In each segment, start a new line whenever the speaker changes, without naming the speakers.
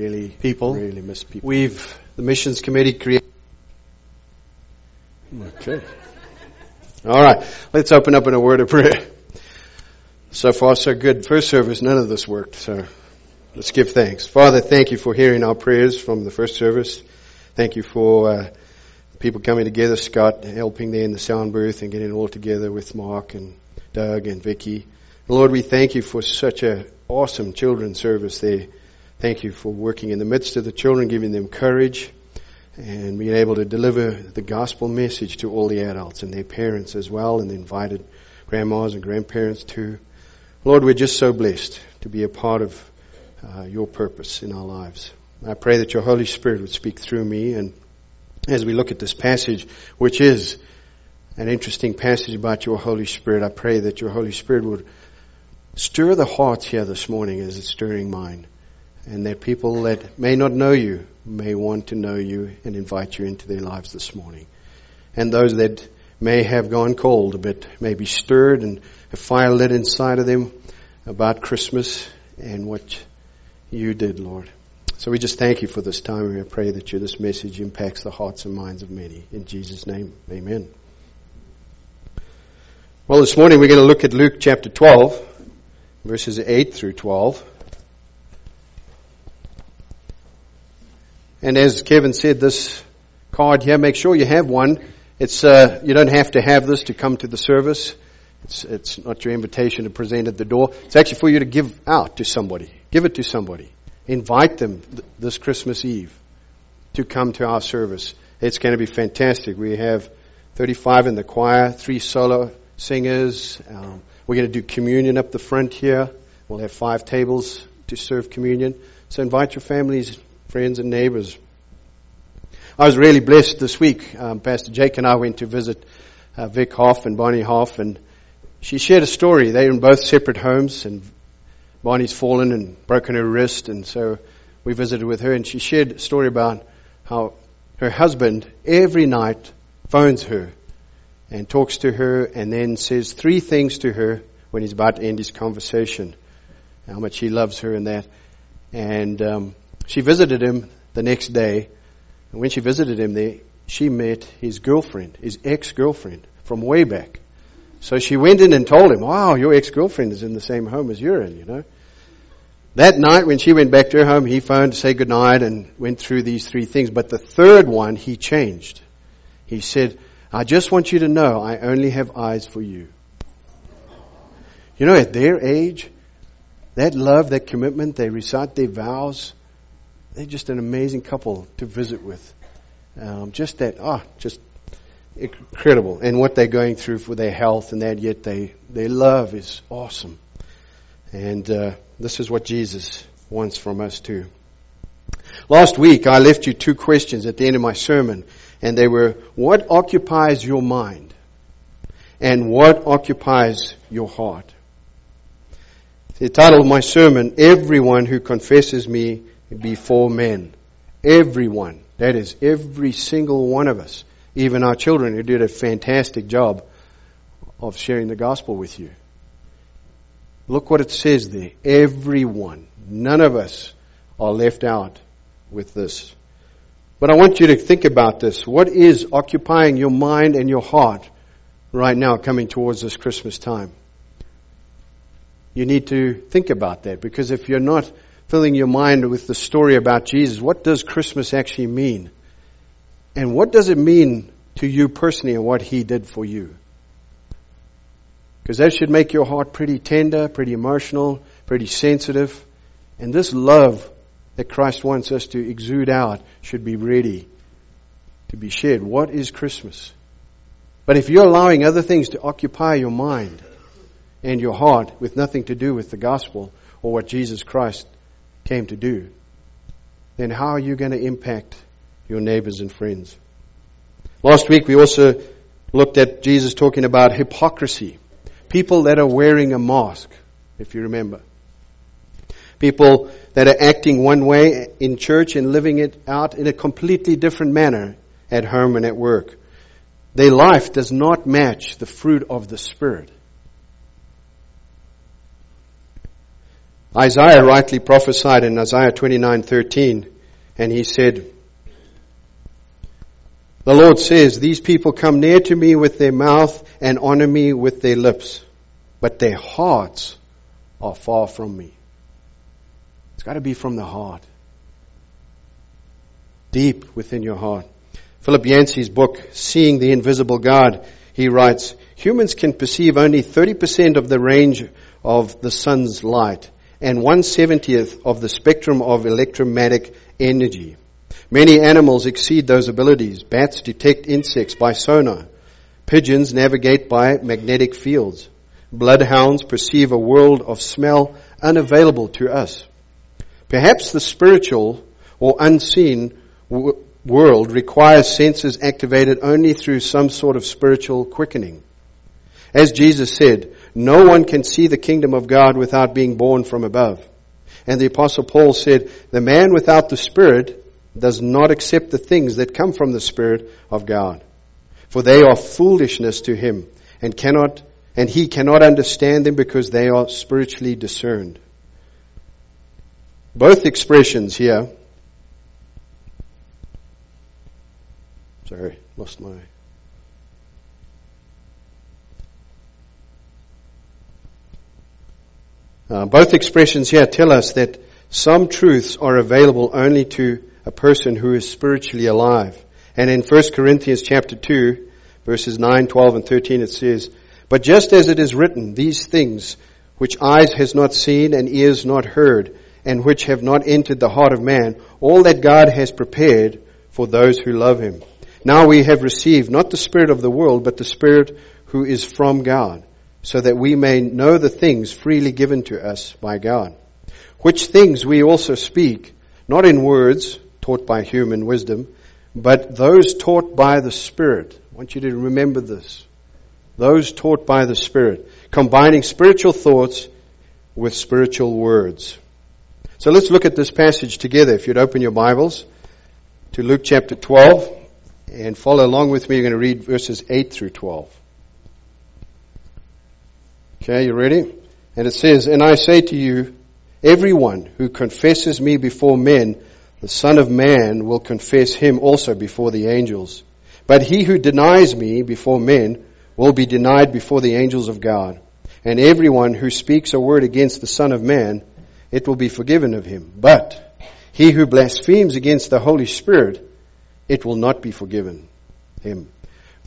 really
people.
really miss people.
We've, the missions committee created.
Okay.
All right, let's open up in a word of prayer. So far, so good. First service, none of this worked, so let's give thanks. Father, thank you for hearing our prayers from the first service. Thank you for uh, people coming together, Scott helping there in the sound booth and getting it all together with Mark and Doug and Vicky. Lord, we thank you for such a awesome children's service there. Thank you for working in the midst of the children, giving them courage and being able to deliver the gospel message to all the adults and their parents as well and the invited grandmas and grandparents too. Lord, we're just so blessed to be a part of uh, your purpose in our lives. I pray that your Holy Spirit would speak through me and as we look at this passage, which is an interesting passage about your Holy Spirit, I pray that your Holy Spirit would stir the hearts here this morning as it's stirring mine and that people that may not know you may want to know you and invite you into their lives this morning. And those that may have gone cold a bit, may be stirred and a fire lit inside of them about Christmas and what you did, Lord. So we just thank you for this time and we pray that this message impacts the hearts and minds of many. In Jesus' name, amen. Well, this morning we're going to look at Luke chapter 12, verses 8 through 12. And as Kevin said, this card here, make sure you have one. It's uh, you don't have to have this to come to the service. It's it's not your invitation to present at the door. It's actually for you to give out to somebody. Give it to somebody. Invite them th- this Christmas Eve to come to our service. It's going to be fantastic. We have 35 in the choir, three solo singers. Um, we're going to do communion up the front here. We'll have five tables to serve communion. So invite your families, friends, and neighbors. I was really blessed this week. Um, Pastor Jake and I went to visit uh, Vic Hoff and Bonnie Hoff, and she shared a story. They're in both separate homes, and Bonnie's fallen and broken her wrist, and so we visited with her, and she shared a story about how her husband every night phones her and talks to her, and then says three things to her when he's about to end his conversation. How much he loves her and that. And um, she visited him the next day, and when she visited him there, she met his girlfriend, his ex-girlfriend from way back. So she went in and told him, wow, your ex-girlfriend is in the same home as you're in, you know. That night when she went back to her home, he phoned to say goodnight and went through these three things. But the third one, he changed. He said, I just want you to know I only have eyes for you. You know, at their age, that love, that commitment, they recite their vows. They're just an amazing couple to visit with. Um, just that, ah, oh, just incredible. And what they're going through for their health and that, yet they, their love is awesome. And uh, this is what Jesus wants from us too. Last week, I left you two questions at the end of my sermon, and they were, what occupies your mind? And what occupies your heart? The title of my sermon, Everyone Who Confesses Me Before Men. Everyone. That is, every single one of us. Even our children who did a fantastic job of sharing the gospel with you. Look what it says there. Everyone. None of us are left out with this. But I want you to think about this. What is occupying your mind and your heart right now coming towards this Christmas time? You need to think about that because if you're not filling your mind with the story about Jesus, what does Christmas actually mean? And what does it mean to you personally and what He did for you? Because that should make your heart pretty tender, pretty emotional, pretty sensitive. And this love that Christ wants us to exude out should be ready to be shared. What is Christmas? But if you're allowing other things to occupy your mind and your heart with nothing to do with the gospel or what Jesus Christ came to do, then how are you going to impact your neighbors and friends? Last week we also looked at Jesus talking about hypocrisy. People that are wearing a mask, if you remember. People that are acting one way in church and living it out in a completely different manner at home and at work. Their life does not match the fruit of the Spirit. Isaiah rightly prophesied in Isaiah 29:13 and he said The Lord says these people come near to me with their mouth and honor me with their lips but their hearts are far from me. It's got to be from the heart. Deep within your heart. Philip Yancey's book, Seeing the Invisible God, he writes, humans can perceive only 30% of the range of the sun's light and 170th of the spectrum of electromagnetic energy. Many animals exceed those abilities. Bats detect insects by sonar. Pigeons navigate by magnetic fields. Bloodhounds perceive a world of smell unavailable to us. Perhaps the spiritual or unseen w- world requires senses activated only through some sort of spiritual quickening. As Jesus said, no one can see the kingdom of God without being born from above. And the apostle Paul said, the man without the Spirit does not accept the things that come from the Spirit of God. For they are foolishness to him and cannot, and he cannot understand them because they are spiritually discerned. Both expressions here, sorry, lost my Uh, both expressions here tell us that some truths are available only to a person who is spiritually alive. And in 1 Corinthians chapter 2, verses 9, 12, and 13 it says, But just as it is written, these things which eyes has not seen and ears not heard, and which have not entered the heart of man, all that God has prepared for those who love him. Now we have received not the Spirit of the world, but the Spirit who is from God so that we may know the things freely given to us by God. Which things we also speak, not in words taught by human wisdom, but those taught by the Spirit. I want you to remember this. Those taught by the Spirit, combining spiritual thoughts with spiritual words. So let's look at this passage together. If you'd open your Bibles to Luke chapter 12 and follow along with me, you're going to read verses 8 through 12. Okay, you ready? And it says, And I say to you, everyone who confesses me before men, the Son of Man will confess him also before the angels. But he who denies me before men will be denied before the angels of God. And everyone who speaks a word against the Son of Man, it will be forgiven of him. But he who blasphemes against the Holy Spirit, it will not be forgiven him.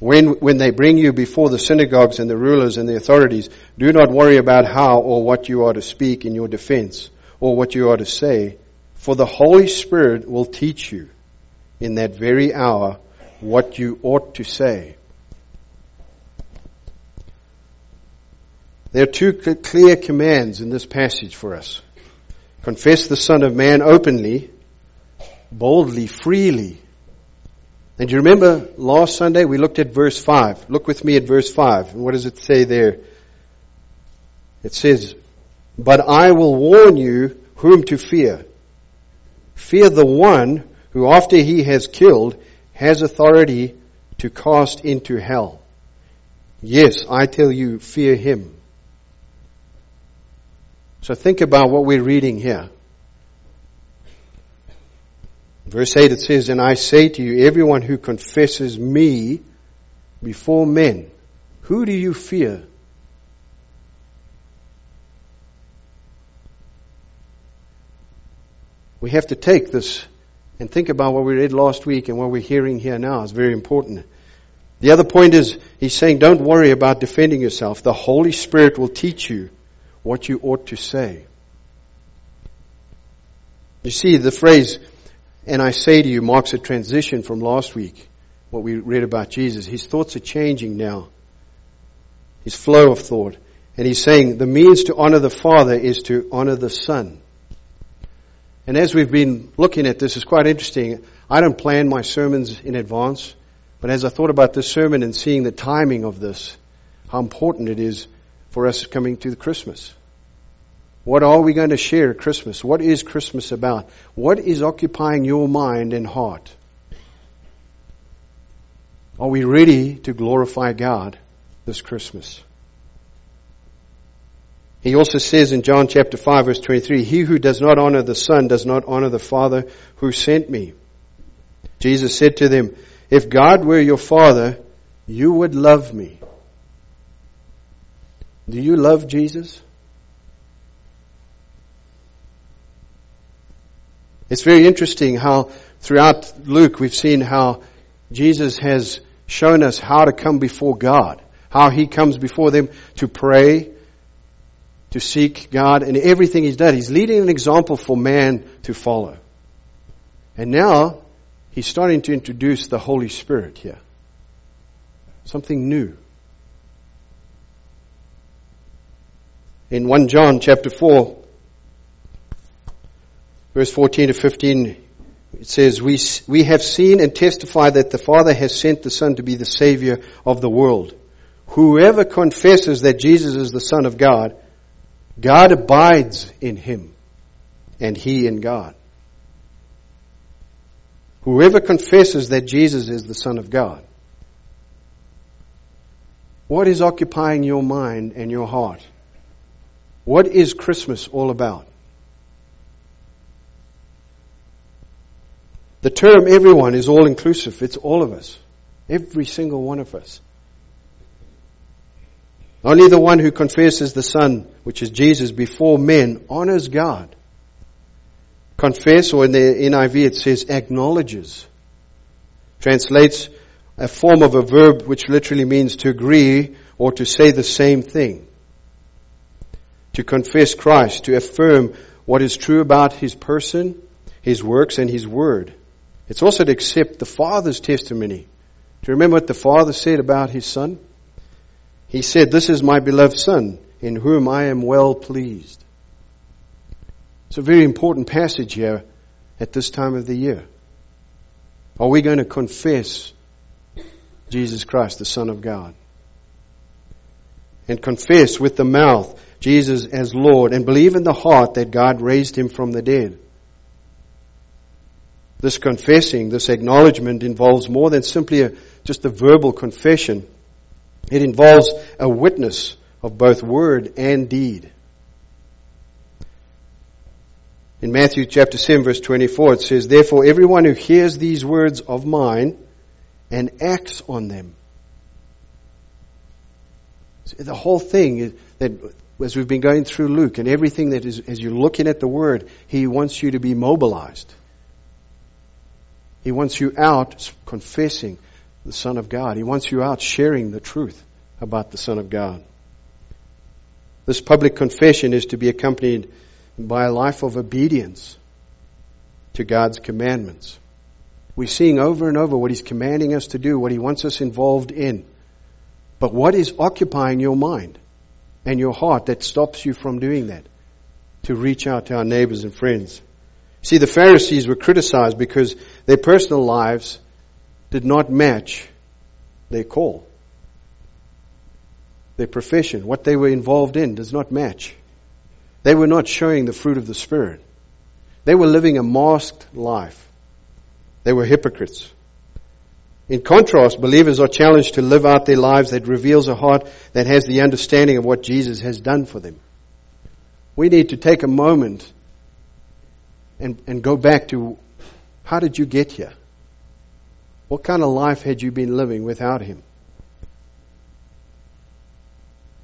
When, when they bring you before the synagogues and the rulers and the authorities, do not worry about how or what you are to speak in your defense or what you are to say, for the Holy Spirit will teach you in that very hour what you ought to say. There are two clear commands in this passage for us. Confess the Son of Man openly, boldly, freely, and you remember last Sunday we looked at verse 5. Look with me at verse 5. And what does it say there? It says, But I will warn you whom to fear. Fear the one who after he has killed has authority to cast into hell. Yes, I tell you, fear him. So think about what we're reading here. Verse 8 it says, And I say to you, everyone who confesses me before men, who do you fear? We have to take this and think about what we read last week and what we're hearing here now. It's very important. The other point is, he's saying, don't worry about defending yourself. The Holy Spirit will teach you what you ought to say. You see, the phrase, and I say to you, marks a transition from last week, what we read about Jesus. His thoughts are changing now. His flow of thought. And he's saying the means to honor the Father is to honor the Son. And as we've been looking at this, it's quite interesting. I don't plan my sermons in advance, but as I thought about this sermon and seeing the timing of this, how important it is for us coming to Christmas. What are we going to share at Christmas? What is Christmas about? What is occupying your mind and heart? Are we ready to glorify God this Christmas? He also says in John chapter 5 verse 23, He who does not honor the Son does not honor the Father who sent me. Jesus said to them, If God were your Father, you would love me. Do you love Jesus? It's very interesting how throughout Luke we've seen how Jesus has shown us how to come before God, how he comes before them to pray, to seek God and everything he's done. He's leading an example for man to follow. And now he's starting to introduce the Holy Spirit here. Something new. In 1 John chapter 4, verse 14 to 15, it says, we, we have seen and testified that the Father has sent the Son to be the Savior of the world. Whoever confesses that Jesus is the Son of God, God abides in him, and he in God. Whoever confesses that Jesus is the Son of God. What is occupying your mind and your heart? What is Christmas all about? The term everyone is all inclusive. It's all of us. Every single one of us. Only the one who confesses the Son, which is Jesus, before men honors God. Confess, or in the NIV it says acknowledges. Translates a form of a verb which literally means to agree or to say the same thing. To confess Christ, to affirm what is true about His person, His works, and His word. It's also to accept the Father's testimony. Do you remember what the Father said about His Son? He said, This is my beloved Son, in whom I am well pleased. It's a very important passage here at this time of the year. Are we going to confess Jesus Christ, the Son of God? And confess with the mouth Jesus as Lord and believe in the heart that God raised him from the dead. This confessing, this acknowledgement involves more than simply a, just a verbal confession. It involves a witness of both word and deed. In Matthew chapter 7 verse 24 it says, Therefore everyone who hears these words of mine and acts on them. The whole thing is that as we've been going through Luke and everything that is, as you're looking at the word, he wants you to be mobilized. He wants you out confessing the Son of God. He wants you out sharing the truth about the Son of God. This public confession is to be accompanied by a life of obedience to God's commandments. We're seeing over and over what He's commanding us to do, what He wants us involved in. But what is occupying your mind and your heart that stops you from doing that? To reach out to our neighbors and friends. See, the Pharisees were criticized because their personal lives did not match their call. Their profession, what they were involved in, does not match. They were not showing the fruit of the Spirit. They were living a masked life. They were hypocrites. In contrast, believers are challenged to live out their lives that reveals a heart that has the understanding of what Jesus has done for them. We need to take a moment and, and go back to how did you get here? What kind of life had you been living without Him?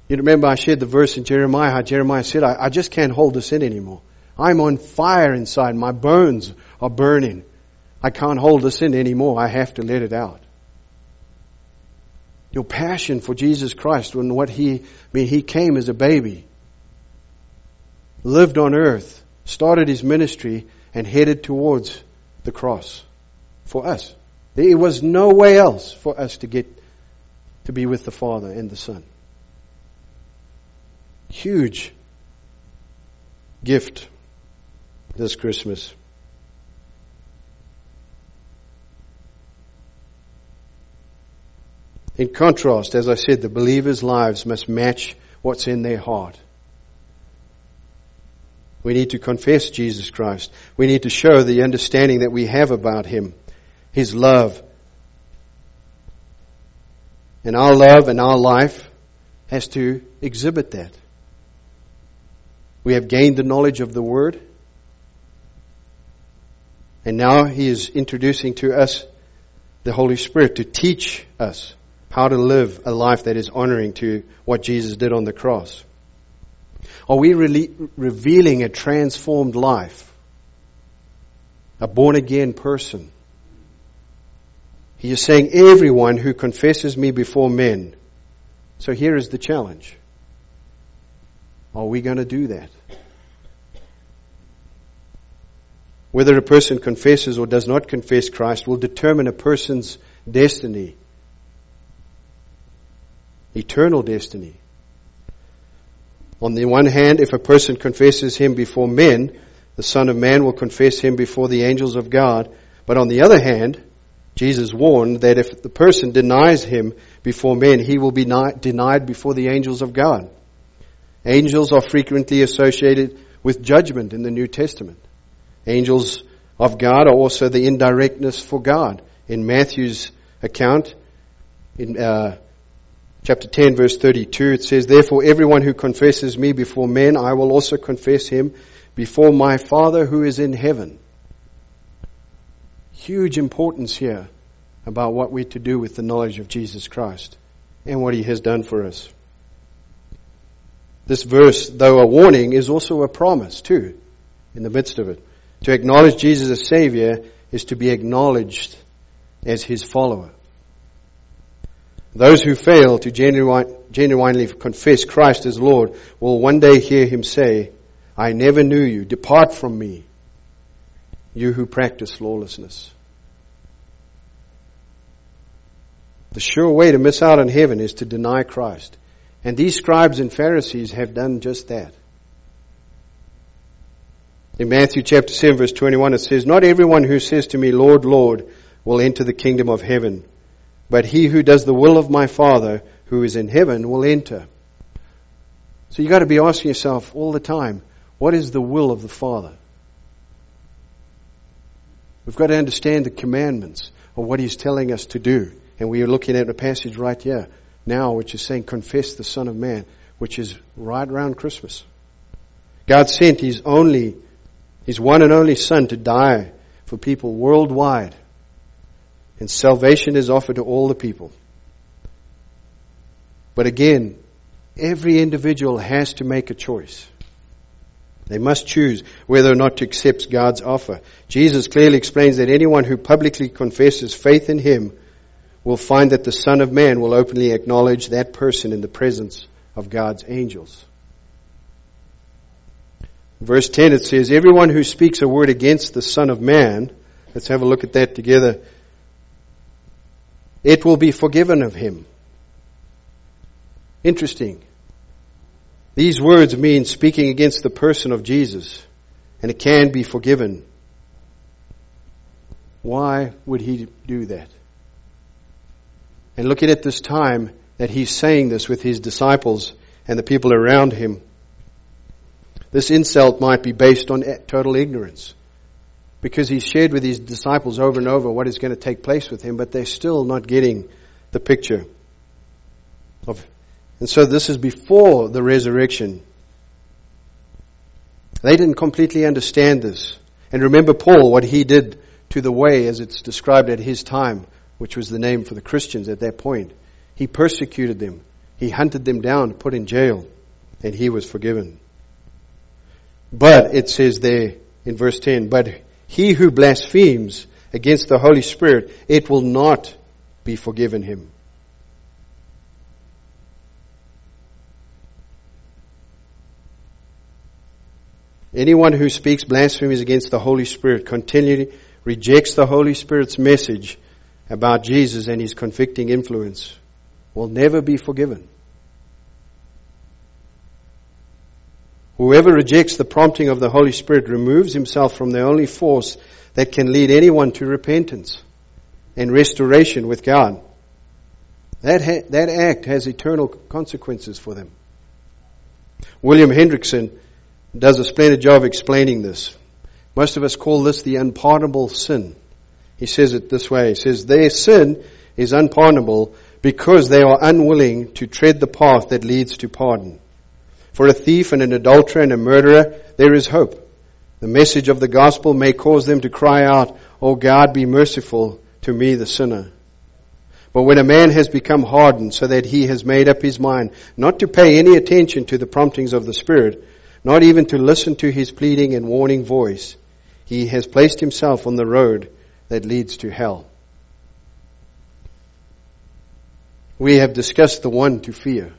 You remember I shared the verse in Jeremiah, how Jeremiah said, I, I just can't hold this in anymore. I'm on fire inside. My bones are burning. I can't hold this in anymore. I have to let it out. Your passion for Jesus Christ when what He, I mean, He came as a baby, lived on earth, started His ministry, and headed towards the cross for us. There was no way else for us to get to be with the Father and the Son. Huge gift this Christmas. In contrast, as I said, the believers' lives must match what's in their heart. We need to confess Jesus Christ. We need to show the understanding that we have about Him, His love. And our love and our life has to exhibit that. We have gained the knowledge of the Word. And now He is introducing to us the Holy Spirit to teach us how to live a life that is honoring to what Jesus did on the cross. Are we really revealing a transformed life? A born again person? He is saying, everyone who confesses me before men. So here is the challenge. Are we going to do that? Whether a person confesses or does not confess Christ will determine a person's destiny, eternal destiny. On the one hand, if a person confesses him before men, the Son of Man will confess him before the angels of God. But on the other hand, Jesus warned that if the person denies him before men, he will be denied before the angels of God. Angels are frequently associated with judgment in the New Testament. Angels of God are also the indirectness for God. In Matthew's account, in uh, chapter 10, verse 32, it says, Therefore, everyone who confesses me before men, I will also confess him before my Father who is in heaven huge importance here about what we're to do with the knowledge of Jesus Christ and what He has done for us. This verse, though a warning, is also a promise too, in the midst of it. To acknowledge Jesus as Savior is to be acknowledged as His follower. Those who fail to genuinely confess Christ as Lord will one day hear Him say, I never knew you. Depart from me, you who practice lawlessness. The sure way to miss out on heaven is to deny Christ. And these scribes and Pharisees have done just that. In Matthew chapter 7 verse 21 it says, Not everyone who says to me, Lord, Lord, will enter the kingdom of heaven, but he who does the will of my Father who is in heaven will enter. So you've got to be asking yourself all the time, what is the will of the Father? We've got to understand the commandments of what He's telling us to do. And we are looking at a passage right here now, which is saying, confess the Son of Man, which is right around Christmas. God sent His only, His one and only Son to die for people worldwide. And salvation is offered to all the people. But again, every individual has to make a choice. They must choose whether or not to accept God's offer. Jesus clearly explains that anyone who publicly confesses faith in Him will find that the Son of Man will openly acknowledge that person in the presence of God's angels. Verse 10 it says, Everyone who speaks a word against the Son of Man, let's have a look at that together, it will be forgiven of him. Interesting. These words mean speaking against the person of Jesus, and it can be forgiven. Why would he do that? And looking at this time that he's saying this with his disciples and the people around him, this insult might be based on total ignorance. Because he's shared with his disciples over and over what is going to take place with him, but they're still not getting the picture of and so this is before the resurrection. They didn't completely understand this. And remember Paul, what he did to the way as it's described at his time, which was the name for the Christians at that point. He persecuted them. He hunted them down, put in jail, and he was forgiven. But it says there in verse 10, but he who blasphemes against the Holy Spirit, it will not be forgiven him. Anyone who speaks blasphemies against the Holy Spirit continually rejects the Holy Spirit's message about Jesus and his convicting influence will never be forgiven. Whoever rejects the prompting of the Holy Spirit removes himself from the only force that can lead anyone to repentance and restoration with God. That, ha- that act has eternal consequences for them. William Hendriksen does a splendid job explaining this. Most of us call this the unpardonable sin. He says it this way. He says, their sin is unpardonable because they are unwilling to tread the path that leads to pardon. For a thief and an adulterer and a murderer, there is hope. The message of the gospel may cause them to cry out, O God, be merciful to me, the sinner. But when a man has become hardened so that he has made up his mind not to pay any attention to the promptings of the Spirit, not even to listen to his pleading and warning voice, he has placed himself on the road that leads to hell. We have discussed the one to fear,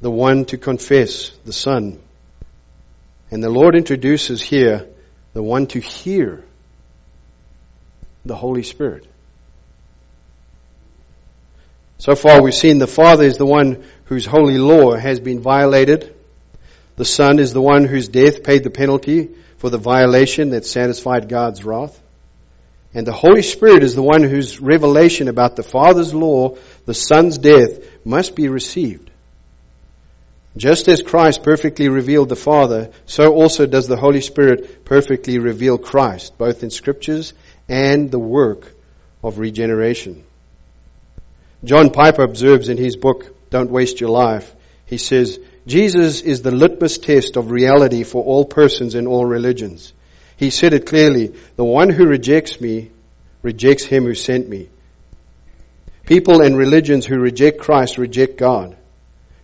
the one to confess, the Son. And the Lord introduces here the one to hear, the Holy Spirit. So far we've seen the Father is the one whose holy law has been violated. The Son is the one whose death paid the penalty for the violation that satisfied God's wrath. And the Holy Spirit is the one whose revelation about the Father's law, the Son's death, must be received. Just as Christ perfectly revealed the Father, so also does the Holy Spirit perfectly reveal Christ, both in Scriptures and the work of regeneration. John Piper observes in his book, Don't Waste Your Life, he says, Jesus is the litmus test of reality for all persons in all religions. He said it clearly, the one who rejects me rejects him who sent me. People and religions who reject Christ reject God.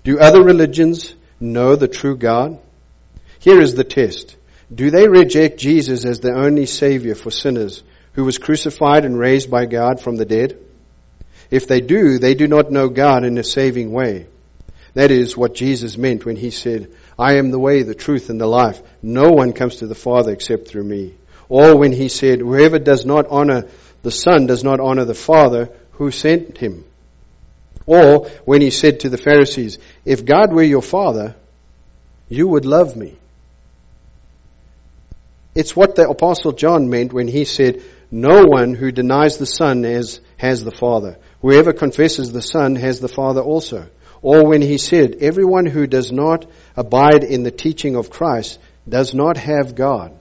Do other religions know the true God? Here is the test. Do they reject Jesus as the only Savior for sinners who was crucified and raised by God from the dead? If they do, they do not know God in a saving way. That is what Jesus meant when he said, I am the way, the truth, and the life. No one comes to the Father except through me. Or when he said, whoever does not honor the Son does not honor the Father who sent him. Or when he said to the Pharisees, If God were your Father, you would love me. It's what the Apostle John meant when he said, No one who denies the Son has, has the Father. Whoever confesses the Son has the Father also. Or when he said, Everyone who does not abide in the teaching of Christ does not have God.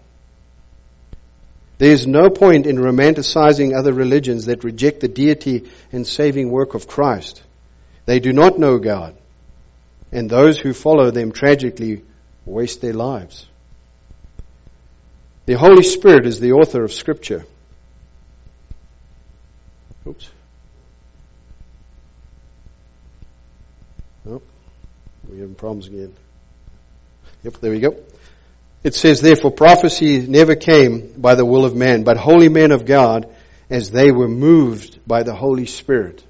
There is no point in romanticizing other religions that reject the deity and saving work of Christ. They do not know God, and those who follow them tragically waste their lives. The Holy Spirit is the author of Scripture. Oops. Oh, we're having problems again. Yep, there we go. It says, therefore, prophecy never came by the will of man, but holy men of God as they were moved by the Holy Spirit.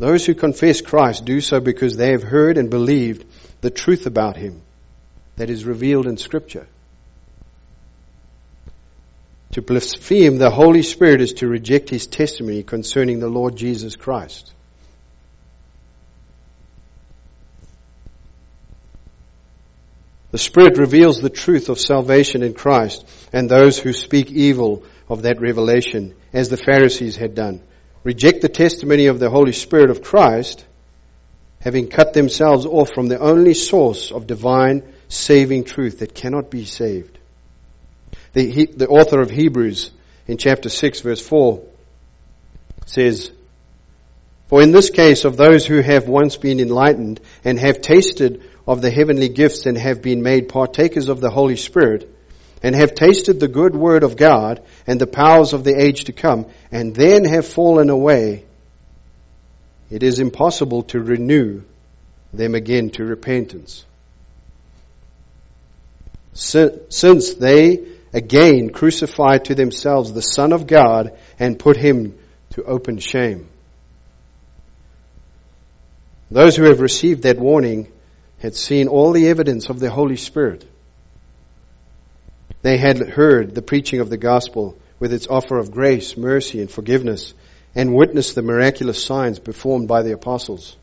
Those who confess Christ do so because they have heard and believed the truth about Him that is revealed in Scripture. To blaspheme the Holy Spirit is to reject His testimony concerning the Lord Jesus Christ. The Spirit reveals the truth of salvation in Christ and those who speak evil of that revelation, as the Pharisees had done reject the testimony of the Holy Spirit of Christ, having cut themselves off from the only source of divine saving truth that cannot be saved. The, the author of Hebrews in chapter 6 verse 4 says, For in this case of those who have once been enlightened and have tasted of the heavenly gifts and have been made partakers of the Holy Spirit, and have tasted the good word of God and the powers of the age to come, and then have fallen away, it is impossible to renew them again to repentance. Since they again crucified to themselves the Son of God and put him to open shame. Those who have received that warning had seen all the evidence of the Holy Spirit they had heard the preaching of the gospel with its offer of grace, mercy, and forgiveness, and witnessed the miraculous signs performed by the apostles.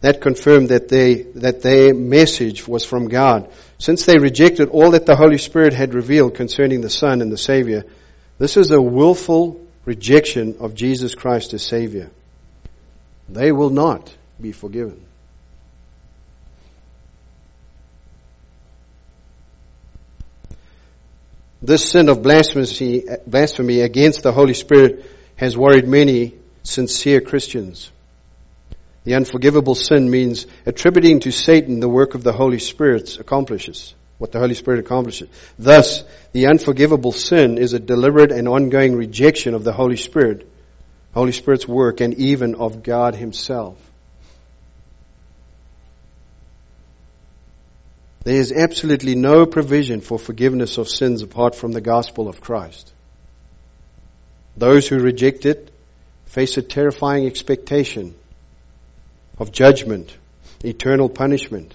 That confirmed that they, that their message was from God. Since they rejected all that the Holy Spirit had revealed concerning the Son and the Savior, this is a willful rejection of Jesus Christ as Savior. They will not be forgiven. This sin of blasphemy, blasphemy against the Holy Spirit has worried many sincere Christians. The unforgivable sin means attributing to Satan the work of the Holy Spirit accomplishes, what the Holy Spirit accomplishes. Thus, the unforgivable sin is a deliberate and ongoing rejection of the Holy Spirit, Holy Spirit's work, and even of God Himself. There is absolutely no provision for forgiveness of sins apart from the gospel of Christ. Those who reject it face a terrifying expectation of judgment, eternal punishment,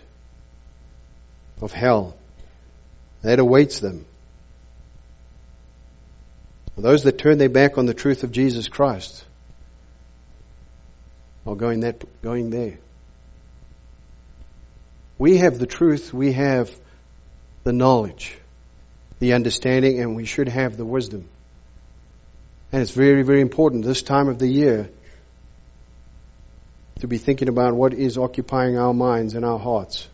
of hell that awaits them. Those that turn their back on the truth of Jesus Christ are going that going there. We have the truth, we have the knowledge, the understanding, and we should have the wisdom. And it's very, very important this time of the year to be thinking about what is occupying our minds and our hearts.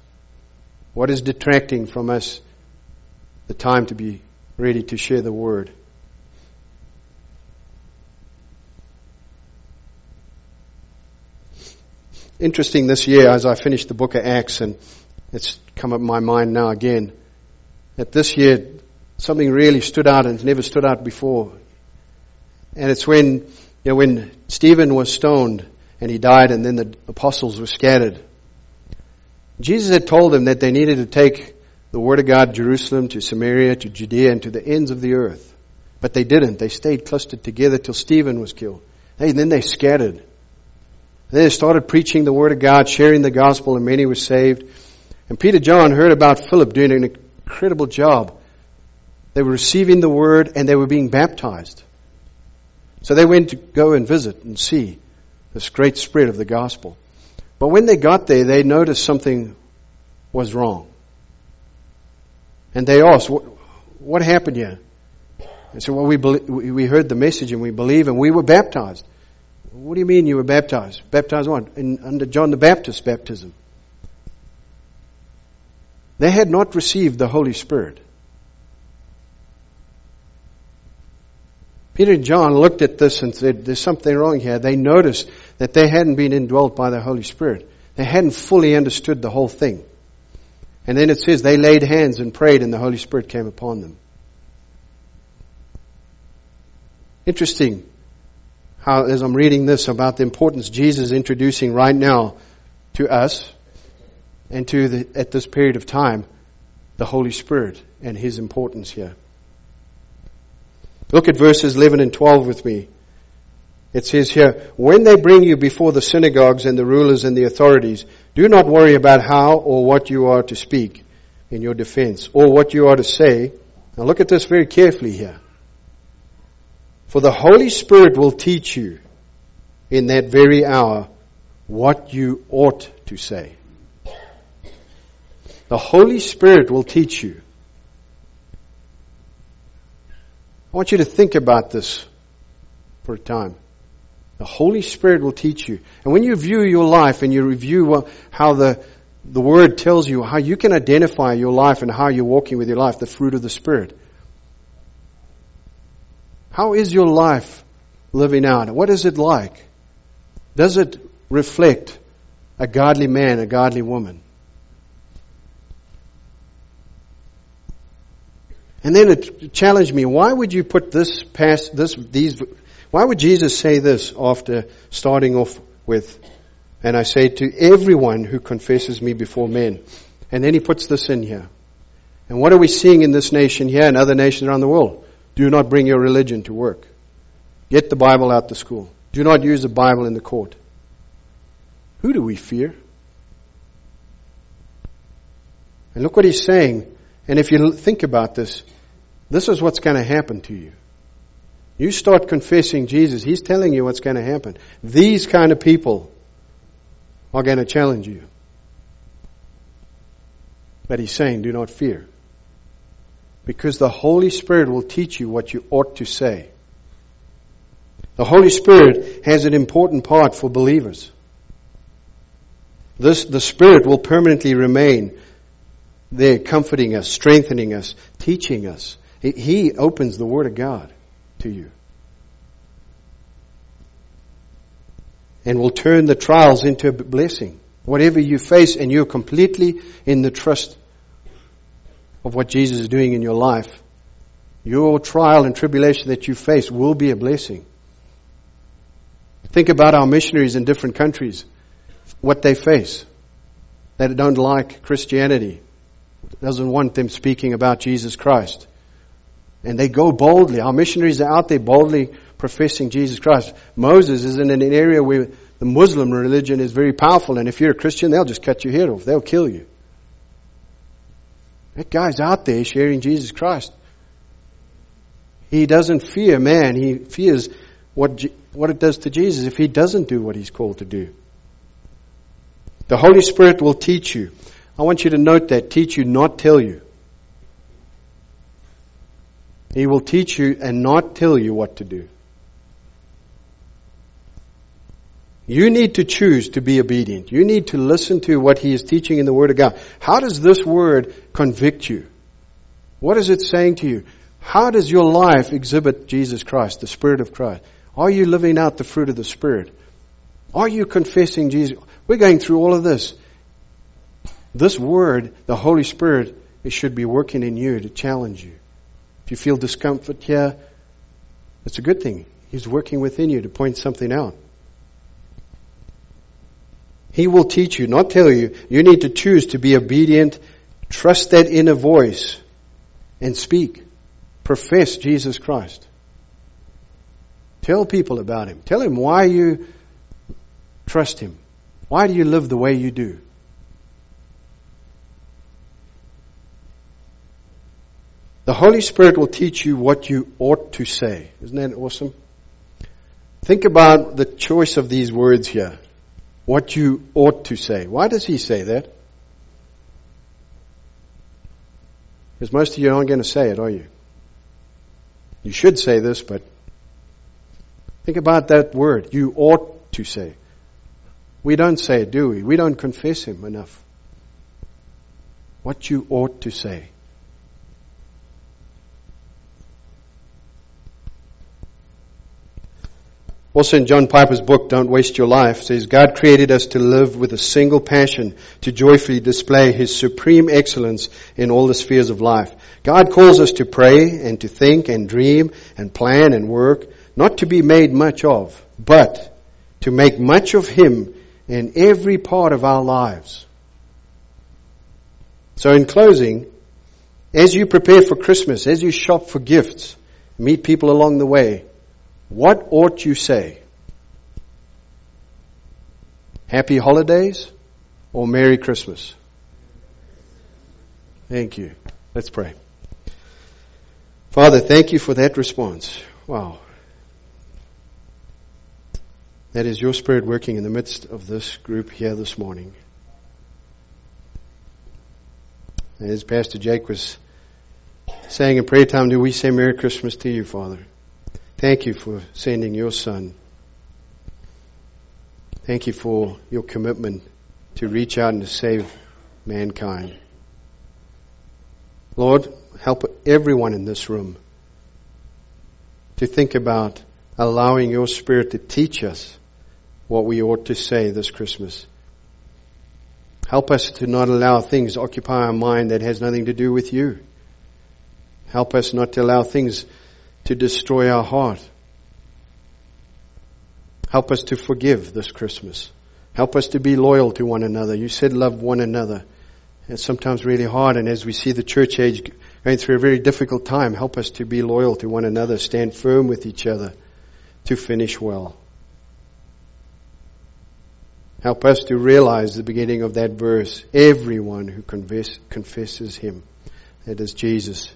What is detracting from us the time to be ready to share the word. Interesting this year as I finished the book of Acts and it's come up in my mind now again that this year something really stood out and never stood out before. And it's when, you know, when Stephen was stoned and he died and then the apostles were scattered. Jesus had told them that they needed to take the word of God Jerusalem, to Samaria, to Judea, and to the ends of the earth. But they didn't. They stayed clustered together till Stephen was killed. Hey, then they scattered. Then they started preaching the word of God, sharing the gospel, and many were saved. And Peter John heard about Philip doing an incredible job. They were receiving the word and they were being baptized. So they went to go and visit and see this great spread of the gospel. But when they got there, they noticed something was wrong. And they asked, what, what happened here? They said, well, we, we heard the message and we believe and we were baptized. What do you mean you were baptized? Baptized what? In, under John the Baptist's baptism. They had not received the Holy Spirit. Peter and John looked at this and said, there's something wrong here. They noticed that they hadn't been indwelt by the Holy Spirit. They hadn't fully understood the whole thing. And then it says they laid hands and prayed and the Holy Spirit came upon them. Interesting how, as I'm reading this about the importance Jesus is introducing right now to us and to the, at this period of time, the Holy Spirit and His importance here. Look at verses 11 and 12 with me. It says here, when they bring you before the synagogues and the rulers and the authorities, do not worry about how or what you are to speak in your defense or what you are to say. Now look at this very carefully here. For the Holy Spirit will teach you in that very hour what you ought to say. The Holy Spirit will teach you. I want you to think about this for a time. The Holy Spirit will teach you. And when you view your life and you review how the, the Word tells you how you can identify your life and how you're walking with your life, the fruit of the Spirit. How is your life living out? What is it like? Does it reflect a godly man, a godly woman? And then it challenged me, why would you put this past, this, these, why would Jesus say this after starting off with, and I say to everyone who confesses me before men. And then he puts this in here. And what are we seeing in this nation here and other nations around the world? Do not bring your religion to work. Get the Bible out the school. Do not use the Bible in the court. Who do we fear? And look what he's saying. And if you think about this, this is what's going to happen to you. You start confessing Jesus, He's telling you what's going to happen. These kind of people are going to challenge you. But He's saying, do not fear. Because the Holy Spirit will teach you what you ought to say. The Holy Spirit has an important part for believers. This, the Spirit will permanently remain there comforting us, strengthening us, teaching us. He opens the Word of God to you. and will turn the trials into a blessing. Whatever you face and you're completely in the trust of what Jesus is doing in your life, your trial and tribulation that you face will be a blessing. Think about our missionaries in different countries, what they face. They don't like Christianity, doesn't want them speaking about Jesus Christ. And they go boldly. Our missionaries are out there boldly professing Jesus Christ. Moses is in an area where the Muslim religion is very powerful, and if you're a Christian, they'll just cut your head off. They'll kill you. That guy's out there sharing Jesus Christ. He doesn't fear man. He fears what, what it does to Jesus if he doesn't do what he's called to do. The Holy Spirit will teach you. I want you to note that. Teach you, not tell you. He will teach you and not tell you what to do. You need to choose to be obedient. You need to listen to what He is teaching in the Word of God. How does this Word convict you? What is it saying to you? How does your life exhibit Jesus Christ, the Spirit of Christ? Are you living out the fruit of the Spirit? Are you confessing Jesus? We're going through all of this. This Word, the Holy Spirit, it should be working in you to challenge you. If you feel discomfort here, it's a good thing. He's working within you to point something out. He will teach you, not tell you. You need to choose to be obedient, trust that inner voice, and speak. Profess Jesus Christ. Tell people about Him. Tell Him why you trust Him. Why do you live the way you do? The Holy Spirit will teach you what you ought to say. Isn't that awesome? Think about the choice of these words here what you ought to say. Why does he say that? Because most of you aren't going to say it, are you? You should say this, but think about that word. You ought to say. We don't say it, do we? We don't confess him enough. What you ought to say. Also in John Piper's book, Don't Waste Your Life, says God created us to live with a single passion to joyfully display His supreme excellence in all the spheres of life. God calls us to pray and to think and dream and plan and work, not to be made much of, but to make much of Him in every part of our lives. So in closing, as you prepare for Christmas, as you shop for gifts, meet people along the way, what ought you say? Happy holidays or Merry Christmas? Thank you. Let's pray. Father, thank you for that response. Wow. That is your spirit working in the midst of this group here this morning. As Pastor Jake was saying in prayer time, do we say Merry Christmas to you, Father? Thank you for sending your son. Thank you for your commitment to reach out and to save mankind. Lord, help everyone in this room to think about allowing your Spirit to teach us what we ought to say this Christmas. Help us to not allow things occupy our mind that has nothing to do with you. Help us not to allow things to destroy our heart. Help us to forgive this Christmas. Help us to be loyal to one another. You said love one another. It's sometimes really hard, and as we see the church age going through a very difficult time, help us to be loyal to one another, stand firm with each other to finish well. Help us to realize the beginning of that verse. Everyone who confess, confesses Him, that is Jesus,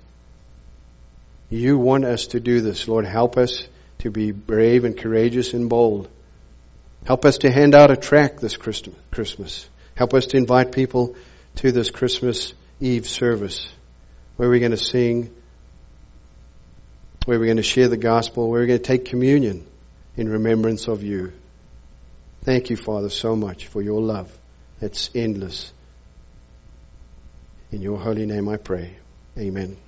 you want us to do this. Lord, help us to be brave and courageous and bold. Help us to hand out a tract this Christmas. Help us to invite people to this Christmas Eve service where we're going to sing, where we're going to share the gospel, where we're going to take communion in remembrance of you. Thank you, Father, so much for your love. It's endless. In your holy name I pray. Amen.